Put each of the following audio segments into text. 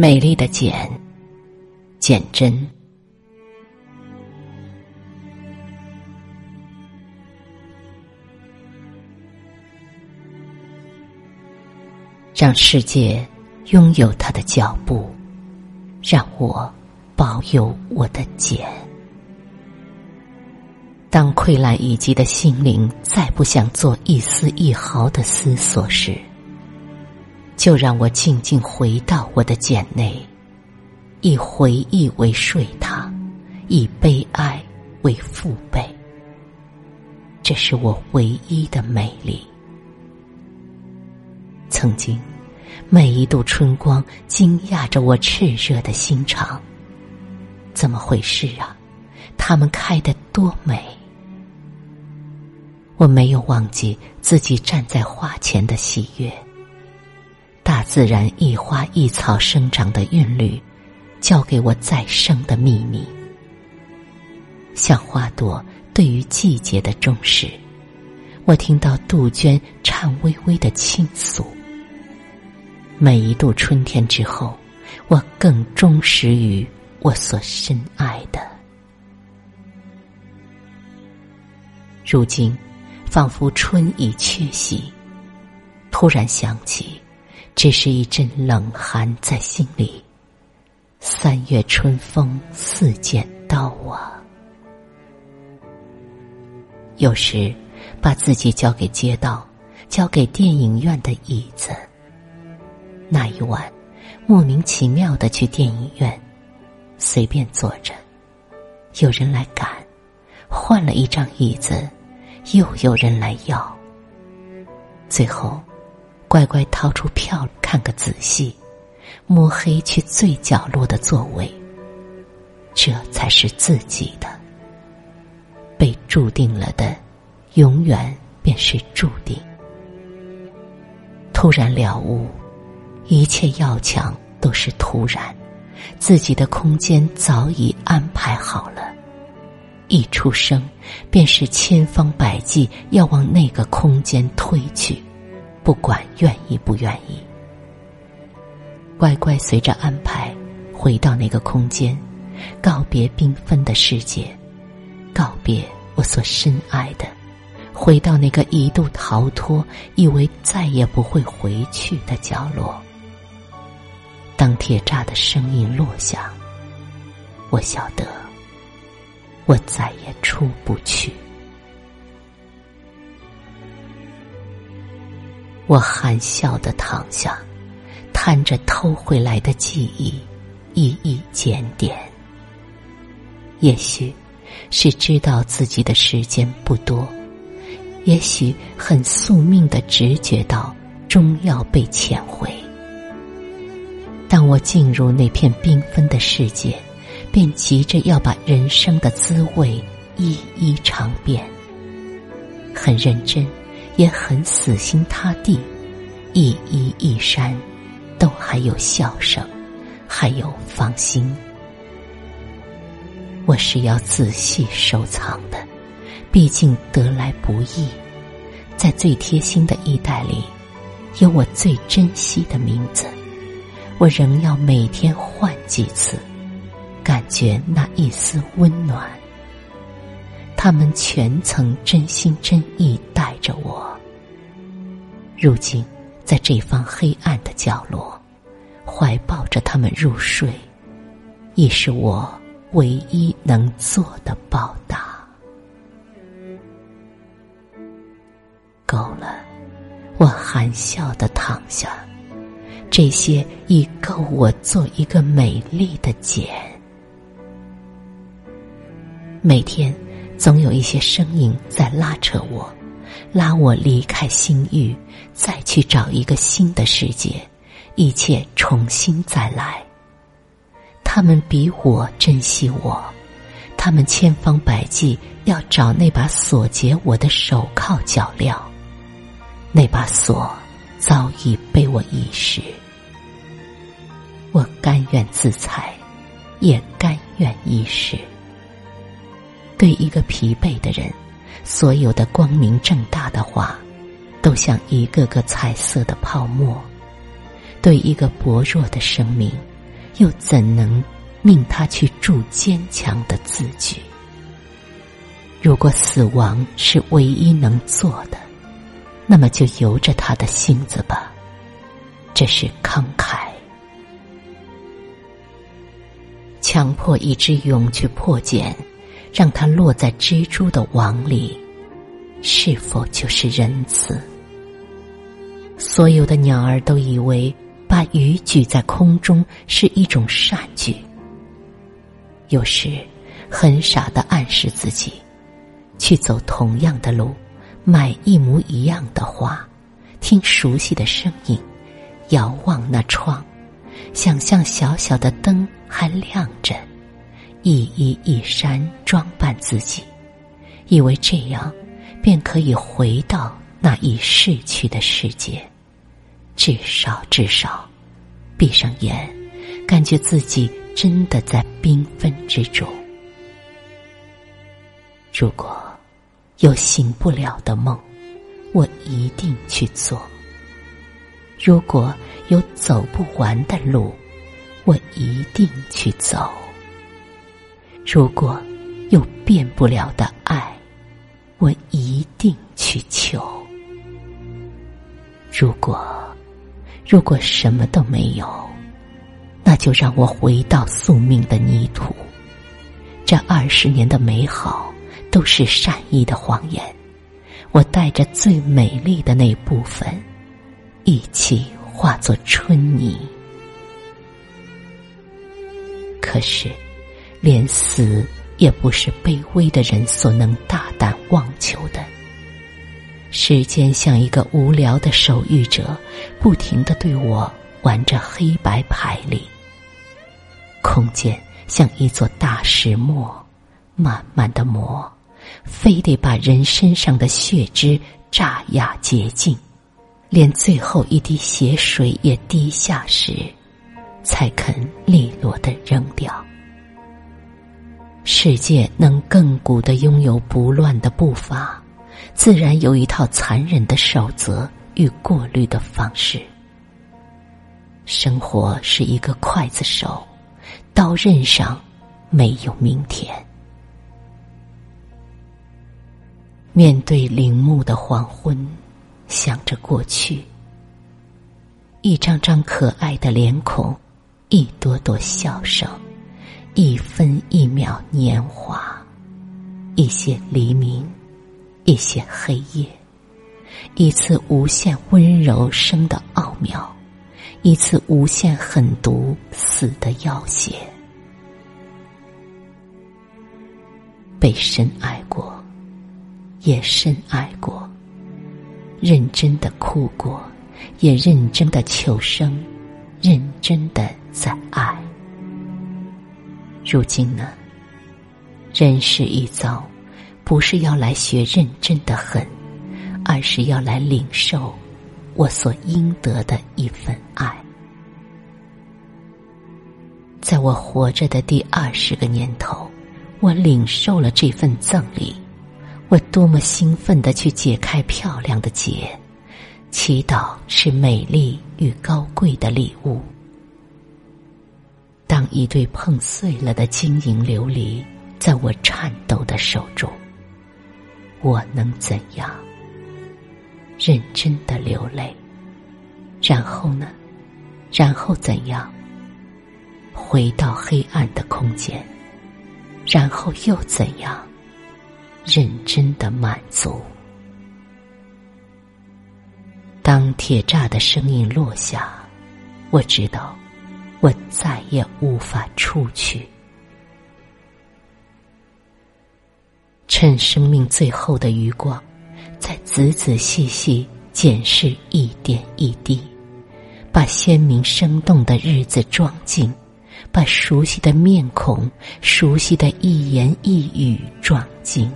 美丽的茧，简真，让世界拥有它的脚步，让我保有我的茧。当溃烂已及的心灵再不想做一丝一毫的思索时，就让我静静回到我的茧内，以回忆为睡榻，以悲哀为父辈。这是我唯一的美丽。曾经，每一度春光惊讶着我炽热的心肠。怎么回事啊？它们开得多美！我没有忘记自己站在花前的喜悦。大自然一花一草生长的韵律，教给我再生的秘密。像花朵对于季节的重视，我听到杜鹃颤巍巍的倾诉。每一度春天之后，我更忠实于我所深爱的。如今，仿佛春已缺席，突然想起。只是一阵冷寒在心里。三月春风似剪刀啊！有时，把自己交给街道，交给电影院的椅子。那一晚，莫名其妙的去电影院，随便坐着，有人来赶，换了一张椅子，又有人来要，最后。乖乖掏出票看个仔细，摸黑去最角落的座位。这才是自己的。被注定了的，永远便是注定。突然了悟，一切要强都是突然，自己的空间早已安排好了。一出生，便是千方百计要往那个空间推去。不管愿意不愿意，乖乖随着安排回到那个空间，告别缤纷的世界，告别我所深爱的，回到那个一度逃脱、以为再也不会回去的角落。当铁栅的声音落下，我晓得，我再也出不去。我含笑的躺下，摊着偷回来的记忆，一一检点。也许是知道自己的时间不多，也许很宿命的直觉到终要被遣回。当我进入那片缤纷的世界，便急着要把人生的滋味一一尝遍，很认真。也很死心塌地，一衣一衫，都还有笑声，还有放心。我是要仔细收藏的，毕竟得来不易。在最贴心的衣袋里，有我最珍惜的名字。我仍要每天换几次，感觉那一丝温暖。他们全曾真心真意待着我。如今，在这方黑暗的角落，怀抱着他们入睡，亦是我唯一能做的报答。够了，我含笑的躺下，这些已够我做一个美丽的茧。每天，总有一些声音在拉扯我。拉我离开心域，再去找一个新的世界，一切重新再来。他们比我珍惜我，他们千方百计要找那把锁结我的手铐脚镣，那把锁早已被我遗失。我甘愿自裁，也甘愿遗失。对一个疲惫的人。所有的光明正大的话，都像一个个彩色的泡沫；对一个薄弱的生命，又怎能命他去铸坚强的字句？如果死亡是唯一能做的，那么就由着他的性子吧。这是慷慨。强迫一只蛹去破茧，让它落在蜘蛛的网里，是否就是仁慈？所有的鸟儿都以为把鱼举在空中是一种善举。有时，很傻的暗示自己。去走同样的路，买一模一样的花，听熟悉的声音，遥望那窗，想象小小的灯还亮着，一衣一衫装扮自己，以为这样便可以回到那已逝去的世界。至少，至少，闭上眼，感觉自己真的在缤纷之中。如果。有醒不了的梦，我一定去做；如果有走不完的路，我一定去走；如果有变不了的爱，我一定去求；如果如果什么都没有，那就让我回到宿命的泥土。这二十年的美好。都是善意的谎言，我带着最美丽的那部分，一起化作春泥。可是，连死也不是卑微的人所能大胆妄求的。时间像一个无聊的守御者，不停的对我玩着黑白牌里。空间像一座大石磨，慢慢的磨。非得把人身上的血汁榨压洁净，连最后一滴血水也滴下时，才肯利落的扔掉。世界能亘古的拥有不乱的步伐，自然有一套残忍的守则与过滤的方式。生活是一个刽子手，刀刃上没有明天。面对陵墓的黄昏，想着过去，一张张可爱的脸孔，一朵朵笑声，一分一秒年华，一些黎明，一些黑夜，一次无限温柔生的奥妙，一次无限狠毒死的要挟，被深爱过。也深爱过，认真的哭过，也认真的求生，认真的在爱。如今呢，人世一遭，不是要来学认真的恨，而是要来领受我所应得的一份爱。在我活着的第二十个年头，我领受了这份赠礼。我多么兴奋的去解开漂亮的结，祈祷是美丽与高贵的礼物。当一对碰碎了的晶莹琉璃在我颤抖的手中，我能怎样？认真的流泪，然后呢？然后怎样？回到黑暗的空间，然后又怎样？认真的满足。当铁栅的声音落下，我知道，我再也无法出去。趁生命最后的余光，再仔仔细细检视一点一滴，把鲜明生动的日子装进，把熟悉的面孔、熟悉的一言一语装进。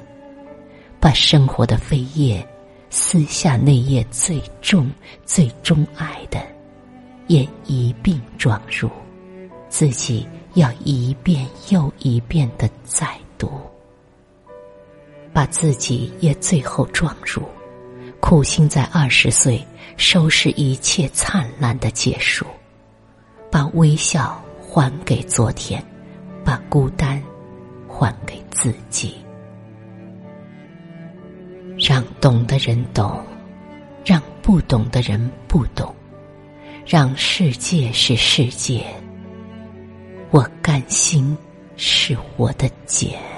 把生活的扉页撕下，那页最重、最钟爱的，也一并装入。自己要一遍又一遍的再读，把自己也最后装入。苦心在二十岁收拾一切灿烂的结束，把微笑还给昨天，把孤单还给自己。让懂的人懂，让不懂的人不懂，让世界是世界。我甘心是我的茧。